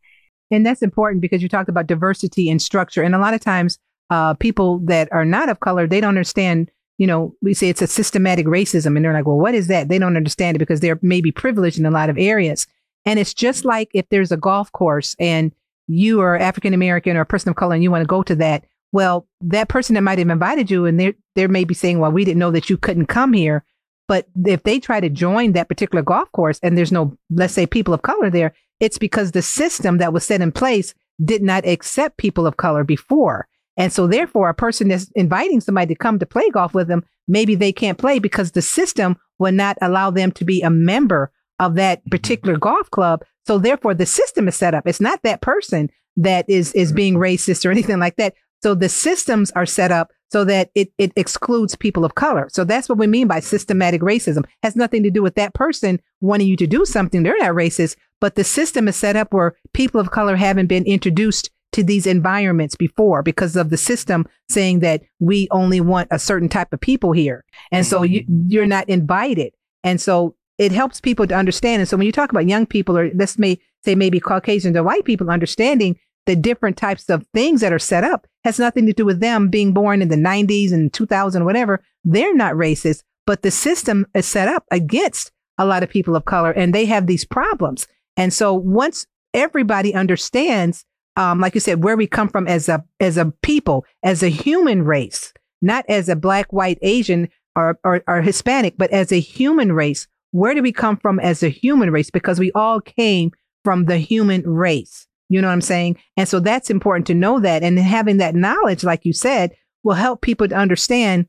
And that's important because you talked about diversity and structure, and a lot of times, uh, people that are not of color they don't understand. You know, we say it's a systematic racism, and they're like, "Well, what is that?" They don't understand it because they're maybe privileged in a lot of areas. And it's just like if there's a golf course and you are African American or a person of color and you want to go to that, well, that person that might have invited you and they're, they may be saying, well, we didn't know that you couldn't come here. But if they try to join that particular golf course and there's no, let's say, people of color there, it's because the system that was set in place did not accept people of color before. And so, therefore, a person that's inviting somebody to come to play golf with them, maybe they can't play because the system will not allow them to be a member of that particular golf club. So, therefore, the system is set up. It's not that person that is is being racist or anything like that. So the systems are set up so that it, it excludes people of color. So that's what we mean by systematic racism. It has nothing to do with that person wanting you to do something. They're not racist, but the system is set up where people of color haven't been introduced to these environments before because of the system saying that we only want a certain type of people here. And so you, mm-hmm. you're not invited. And so it helps people to understand. And so when you talk about young people, or let's may say maybe Caucasian or white people understanding the different types of things that are set up has nothing to do with them being born in the 90s and 2000 whatever. They're not racist but the system is set up against a lot of people of color and they have these problems. And so once everybody understands um, like you said where we come from as a as a people as a human race not as a black white asian or, or, or hispanic but as a human race where do we come from as a human race? Because we all came from the human race you know what I'm saying? And so that's important to know that. And having that knowledge, like you said, will help people to understand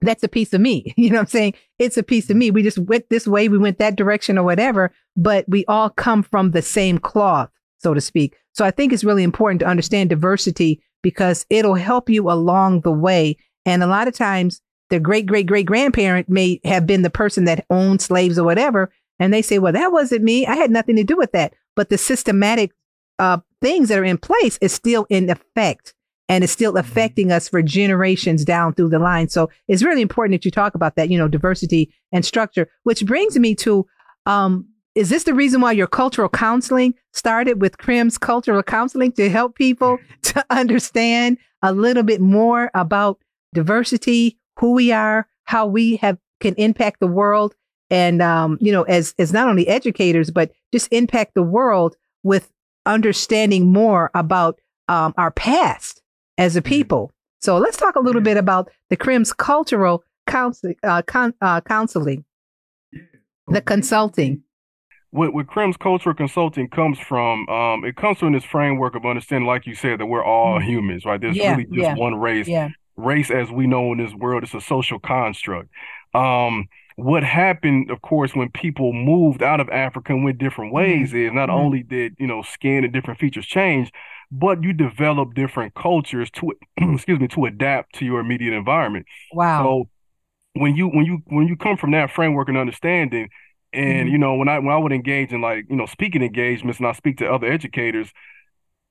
that's a piece of me. You know what I'm saying? It's a piece of me. We just went this way, we went that direction or whatever, but we all come from the same cloth, so to speak. So I think it's really important to understand diversity because it'll help you along the way. And a lot of times, the great great great grandparent may have been the person that owned slaves or whatever. And they say, well, that wasn't me. I had nothing to do with that. But the systematic uh, things that are in place is still in effect and it's still mm-hmm. affecting us for generations down through the line. So it's really important that you talk about that, you know, diversity and structure, which brings me to, um, is this the reason why your cultural counseling started with Crim's cultural counseling to help people to understand a little bit more about diversity, who we are, how we have can impact the world, and um, you know, as as not only educators but just impact the world with understanding more about um, our past as a mm-hmm. people. So let's talk a little bit about the Crim's cultural counsel, uh, con, uh, counseling, the consulting. What, what Crim's cultural consulting comes from, um, it comes from this framework of understanding, like you said, that we're all mm-hmm. humans, right? There's yeah, really just yeah, one race. Yeah. Race, as we know in this world, is a social construct. Um, what happened, of course, when people moved out of Africa and went different ways mm-hmm. is not mm-hmm. only did you know skin and different features change, but you develop different cultures to excuse me to adapt to your immediate environment. Wow. So when you when you when you come from that framework and understanding, and mm-hmm. you know when I when I would engage in like you know speaking engagements and I speak to other educators,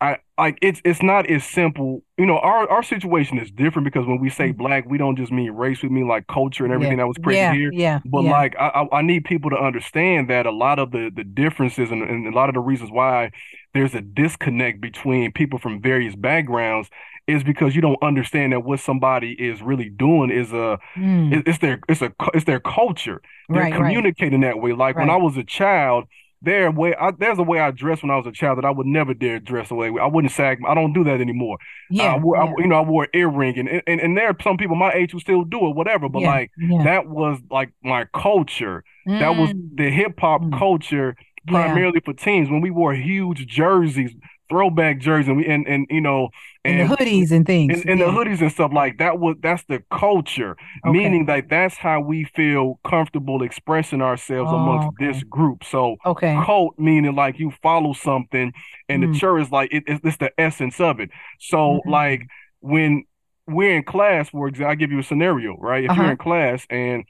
I like it's it's not as simple. You know, our our situation is different because when we say mm-hmm. black, we don't just mean race. We mean like culture and everything yeah. that was present yeah, here. Yeah. But yeah. like I I need people to understand that a lot of the the differences and, and a lot of the reasons why there's a disconnect between people from various backgrounds is because you don't understand that what somebody is really doing is a mm. it's their it's a it's their culture. They're right, communicating right. that way. Like right. when I was a child, there way I, there's a way I dressed when I was a child that I would never dare dress away. I wouldn't sag. I don't do that anymore. Yeah, I wore, yeah. I, you know, I wore an earring, and, and and there are some people my age who still do it, whatever. But yeah, like yeah. that was like my culture. Mm. That was mm. the hip hop mm. culture primarily for teens when we wore huge jerseys throwback jerseys and we and, and you know and, and the hoodies and things and, and yeah. the hoodies and stuff like that was that's the culture okay. meaning that that's how we feel comfortable expressing ourselves oh, amongst okay. this group so okay cult meaning like you follow something and mm. the church is like it, it's, it's, the essence of it so mm-hmm. like when we're in class for example i give you a scenario right if uh-huh. you're in class and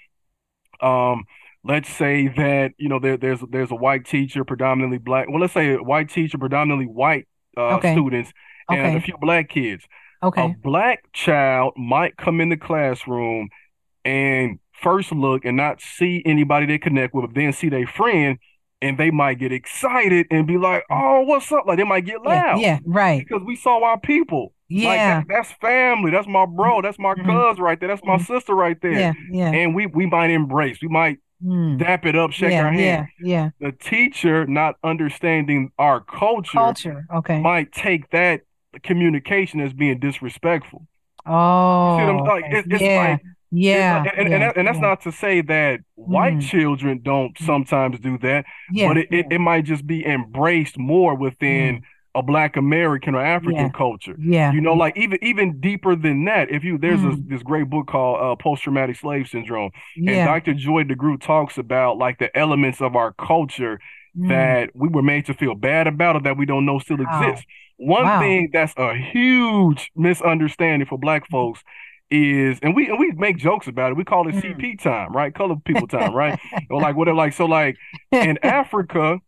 um let's say that you know there, there's there's a white teacher predominantly black well let's say a white teacher predominantly white uh, okay. students and okay. a few black kids. Okay. A black child might come in the classroom and first look and not see anybody they connect with, but then see their friend and they might get excited and be like, "Oh, what's up?" Like they might get loud. Yeah, yeah right. Because we saw our people. Yeah, like that, that's family. That's my bro. That's my mm-hmm. cuz right there. That's my mm-hmm. sister right there. Yeah, yeah. And we we might embrace. We might mm. dap it up, shake yeah, our hand. Yeah, yeah. The teacher not understanding our culture, culture, okay, might take that communication as being disrespectful. Oh, see what I'm like? It's, it's yeah. like yeah, and, and, yeah, and, that, and that's yeah. not to say that white mm. children don't mm. sometimes do that, yeah, but it, it, it, might just be embraced more within mm. A Black American or African yeah. culture. Yeah, you know, like even even deeper than that. If you there's mm. this great book called uh, Post Traumatic Slave Syndrome, yeah. and Dr. Joy DeGruy talks about like the elements of our culture mm. that we were made to feel bad about or that we don't know still wow. exists. One wow. thing that's a huge misunderstanding for Black folks is and we and we make jokes about it. We call it mm. CP time, right? Color people time, right? or like whatever. Like so, like in Africa,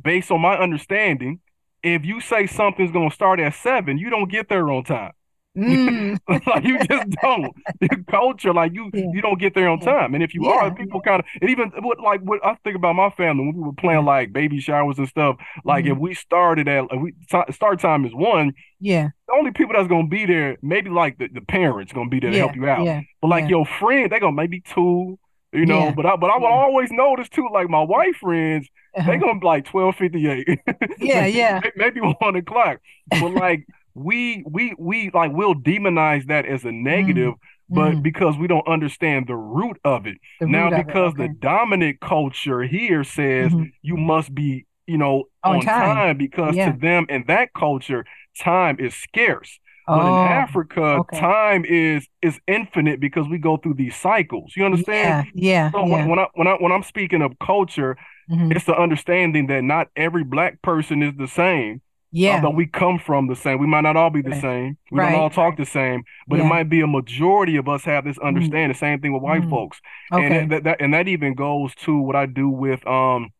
based on my understanding, if you say something's gonna start at seven, you don't get there on time. Mm. like you just don't. Your culture, like you, yeah. you don't get there on time. And if you yeah. are, people kind of, and even what, like what I think about my family when we were playing like baby showers and stuff. Like mm-hmm. if we started at, we t- start time is one. Yeah. The only people that's gonna be there, maybe like the, the parents gonna be there yeah. to help you out. Yeah. But like your friend, they gonna maybe two. You know, Yeah. but I but I would Yeah. always notice too, like my white friends, Uh-huh. they gonna be like twelve fifty eight. Yeah, yeah. Maybe one o'clock. But like we we we like we'll demonize that as a negative, but mm. because we don't understand the root of it. The now root of it, because okay. the dominant culture here says Mhm. you must be, you know, On on, time. time. because Yeah. to them in that culture, time is scarce. But Oh, in Africa, okay. time is is infinite because we go through these cycles. You understand? Yeah, yeah, So yeah. when, when I when I when I'm speaking of culture, Mhm. it's the understanding that not every black person is the same. yeah. Although we come from the same, we might not all be the Right. same. We Right. don't all talk the same, but Yeah. it might be a majority of us have this understanding. The same thing with white Mm. folks, Okay. and that, that and that even goes to what I do with um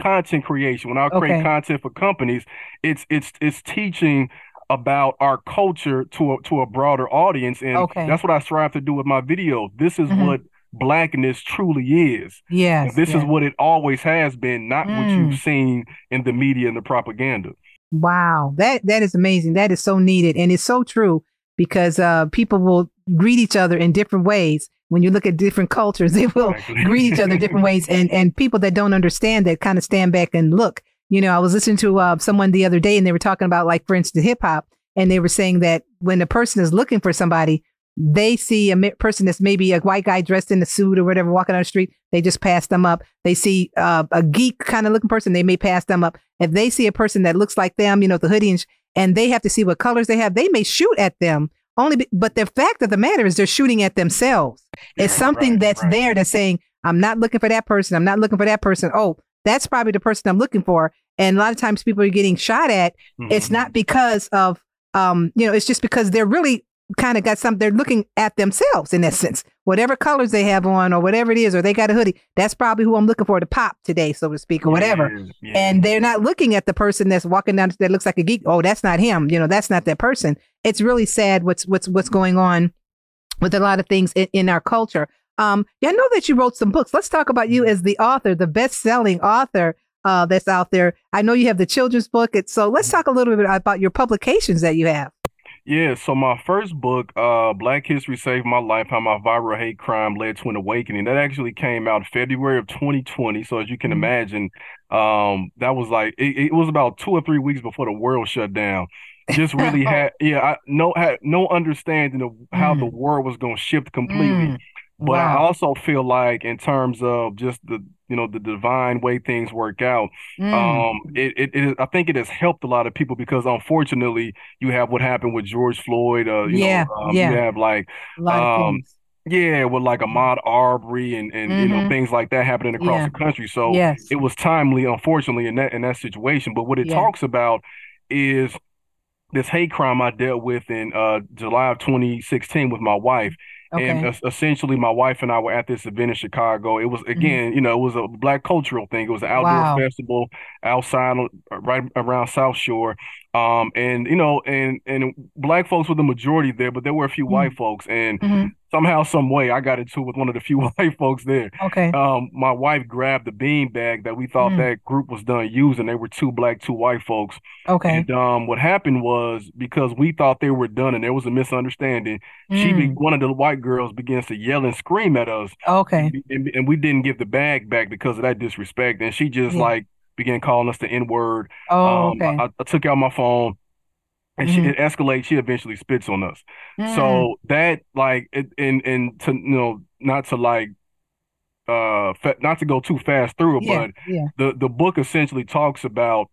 content creation. When I create Okay. content for companies, it's it's it's teaching about our culture to a to a broader audience, and Okay. that's what I strive to do with my videos. This is Mhm. what blackness truly is. yes. And this is what it always has been, not what Mm. you've seen in the media and the propaganda. Wow, that that is amazing. That is so needed, and it's so true because uh, people will greet each other in different ways. When you look at different cultures, they will Exactly. greet each other different ways, and and people that don't understand that kind of stand back and look. You know, I was listening to uh, someone the other day, and they were talking about, like, for instance, hip hop, and they were saying that when a person is looking for somebody, they see a person that's maybe a white guy dressed in a suit or whatever walking on the street, they just pass them up. They see uh, a geek kind of looking person, they may pass them up. If they see a person that looks like them, you know, the hoodie, and, sh- and they have to see what colors they have, they may shoot at them. Only, be- but the fact of the matter is, they're shooting at themselves. It's something right, that's right. there that's saying, "I'm not looking for that person. I'm not looking for that person." Oh, that's probably the person I'm looking for. And a lot of times, people are getting shot at. It's Mhm. not because of, um, you know, it's just because they're really kind of got some, they're looking at themselves in essence. Whatever colors they have on or whatever it is, or they got a hoodie, that's probably who I'm looking for to pop today, so to speak, or whatever. Yeah, yeah. And they're not looking at the person that's walking down that looks like a geek. Oh, that's not him. You know, that's not that person. It's really sad what's what's what's going on with a lot of things in, in our culture. Um, yeah, I know that you wrote some books. Let's talk about you as the author, the best-selling author uh, that's out there. I know you have the children's book. So let's talk a little bit about your publications that you have. Yeah, so my first book, uh, Black History Saved My Life, How My Viral Hate Crime Led to an Awakening, that actually came out February of 2020. So as you can mm-hmm. imagine, um, that was like it, it, was about two or three weeks before the world shut down. Just really had yeah, I no had no understanding of how mm. the world was gonna shift completely. Mm. But wow. I also feel like in terms of just the you know the divine way things work out, mm. um, it, it, it I think it has helped a lot of people because unfortunately you have what happened with George Floyd. Uh, you yeah, know, um, yeah. You have like um, yeah, with like Ahmaud Arbery and and mm-hmm. you know mm-hmm. things like that happening across yeah. the country. So yes. it was timely, unfortunately, in that in that situation. But what it yeah. talks about is this hate crime I dealt with in uh, July of 2016 with my wife. Okay. And essentially, my wife and I were at this event in Chicago. It was mm-hmm. again, mm-hmm. you know, it was a black cultural thing. It was an outdoor wow. festival outside, right around South Shore. Um, and you know, and and black folks were the majority there, but there were a few mm-hmm. white folks, and mm-hmm. Somehow, some way, I got into with one of the few white folks there. Okay. Um, my wife grabbed the bean bag that we thought mm. that group was done using. They were two black, two white folks. Okay. And um, what happened was because we thought they were done, and there was a misunderstanding. Mm. She, be, mm. one of the white girls, begins to yell and scream at us. Okay. And, and, we didn't give the bag back because of that disrespect, and she just yeah. like began calling us the N word. Oh, um, okay. I, I, took out my phone and mm-hmm. she it escalates. She eventually spits on us. Mm. So that like it, and and to you know not to like uh fa- not to go too fast through it, yeah, but yeah. the the book essentially talks about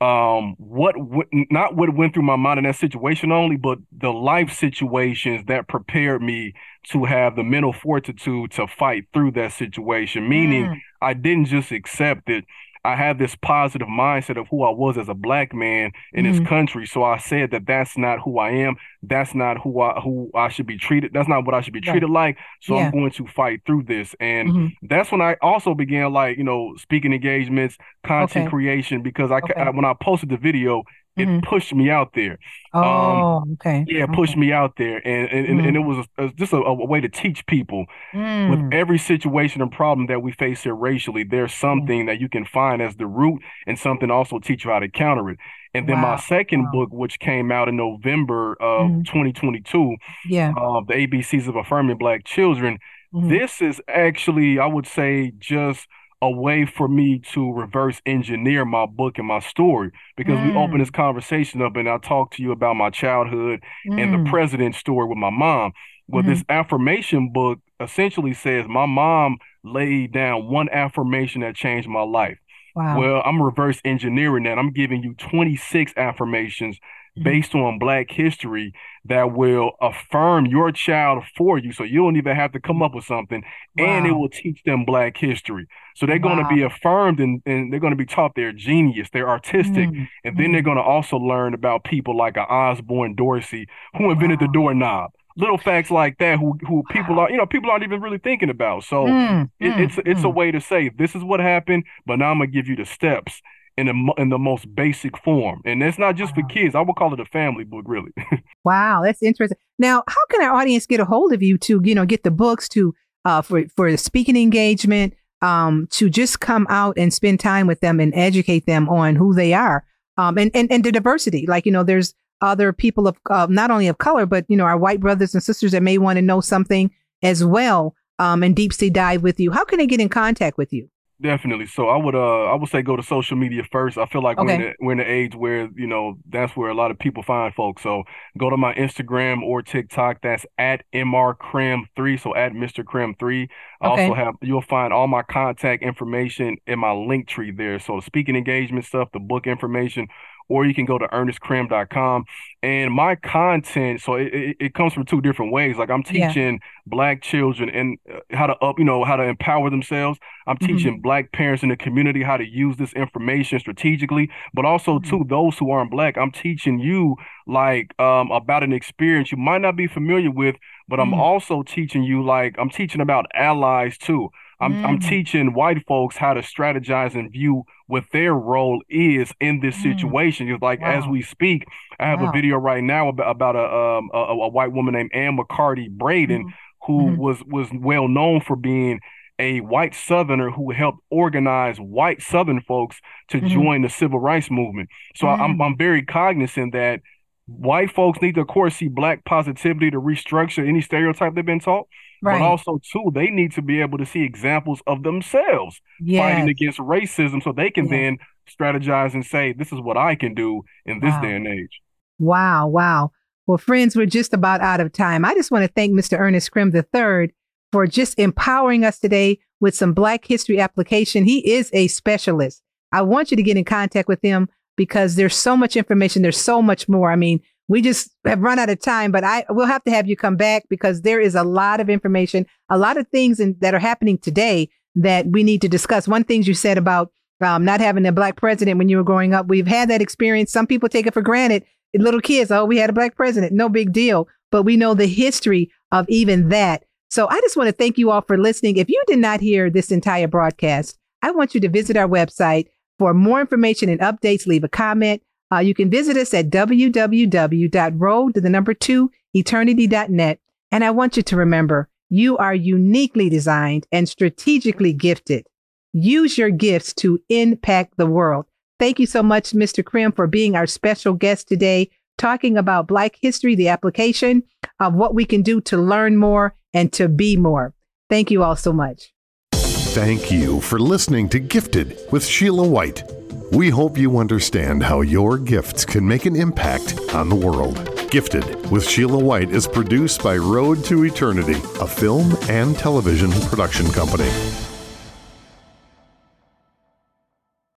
um what w- not what went through my mind in that situation only but the life situations that prepared me to have the mental fortitude to fight through that situation meaning mm. i didn't just accept it I had this positive mindset of who I was as a black man in mm-hmm. this country. So I said that that's not who I am. That's not who I who I should be treated. That's not what I should be treated right. like. So yeah. I'm going to fight through this. And mm-hmm. that's when I also began like you know speaking engagements, content okay. creation because I, okay. I when I posted the video, it mm-hmm. pushed me out there. Um, oh, um, okay. Yeah, it pushed me out there, and and, mm-hmm. and it was a, just a, a, way to teach people mm. with every situation and problem that we face here racially. There's something mm. that you can find as the root, and something also teach you how to counter it. And then wow. my second wow. book, which came out in November of mm. 2022, yeah, uh, the ABCs of affirming Black children. Mm-hmm. This is actually, I would say, just a way for me to reverse engineer my book and my story because mm. we open this conversation up and I talk to you about my childhood mm. and the mm. president's story with my mom. Well, mm-hmm. this affirmation book essentially says my mom laid down one affirmation that changed my life. Wow. Well, I'm reverse engineering that. I'm giving you 26 affirmations. Based on black history that will affirm your child for you so you don't even have to come up with something wow. and it will teach them black history so they're wow. going to be affirmed and, and they're going to be taught they're genius they're artistic mm-hmm. and then they're mm-hmm. going to also learn about people like a Osbourn Dorsey who invented wow. the doorknob little facts like that who who people are you know people aren't even really thinking about so mm, it, mm, it's it's mm. a way to say this is what happened but now i'm gonna give you the steps in a, in the most basic form. And that's not just wow. for kids. I would call it a family book, really. wow, that's interesting. Now, how can our audience get a hold of you to, you know, get the books to uh, for for the speaking engagement, um, to just come out and spend time with them and educate them on who they are, um, and and and the diversity. Like you know, there's other people of uh, not only of color, but you know, our white brothers and sisters that may want to know something as well, um, and deep sea dive with you. How can they get in contact with you? Definitely. So I would uh I would say go to social media first. I feel like okay. we're in the, we're in the age where you know that's where a lot of people find folks. So go to my Instagram or TikTok. That's at mrcrim3. So at Mr. Crim three. I okay. also have you'll find all my contact information in my link tree there. So speaking engagement stuff, the book information, or you can go to ernestcrim.com. And my content, so it, it, it comes from two different ways. Like I'm teaching yeah. black children and uh, how to up, you know, how to empower themselves. I'm mm-hmm. teaching black parents in the community how to use this information strategically, but also mm-hmm. to those who aren't black, I'm teaching you like um, about an experience you might not be familiar with, but I'm mm-hmm. also teaching you like I'm teaching about allies too. I'm mm. I'm teaching white folks how to strategize and view what their role is in this mm. situation. It's like wow. as we speak, I have wow. a video right now about about a um a, a white woman named Anne McCarty Braden, mm. who mm-hmm. was was well known for being a white Southerner who helped organize white Southern folks to mm-hmm. join the civil rights movement. So mm. I'm I'm very cognizant that white folks need to, of course, see black positivity to restructure any stereotype they've been taught. Right. But also, too, they need to be able to see examples of themselves yes. fighting against racism so they can then strategize and say, this is what I can do in this wow. day and age. Wow. Wow. Well, friends, we're just about out of time. I just want to thank Mr. Ernest Crim III for just empowering us today with some Black history application. He is a specialist. I want you to get in contact with him because there's so much information. There's so much more. I mean, we just have run out of time, but I will have to have you come back because there is a lot of information, a lot of things in, that are happening today that we need to discuss. One thing you said about um, not having a black president when you were growing up, we've had that experience. Some people take it for granted. Little kids, oh, we had a black president, no big deal. But we know the history of even that. So I just want to thank you all for listening. If you did not hear this entire broadcast, I want you to visit our website for more information and updates. Leave a comment. Uh, you can visit us at www.road the number two eternity.net. And I want you to remember you are uniquely designed and strategically gifted. Use your gifts to impact the world. Thank you so much, Mr. Crim, for being our special guest today, talking about Black history, the application of what we can do to learn more and to be more. Thank you all so much. Thank you for listening to Gifted with Sheila White. We hope you understand how your gifts can make an impact on the world. Gifted with Sheila White is produced by Road to Eternity, a film and television production company.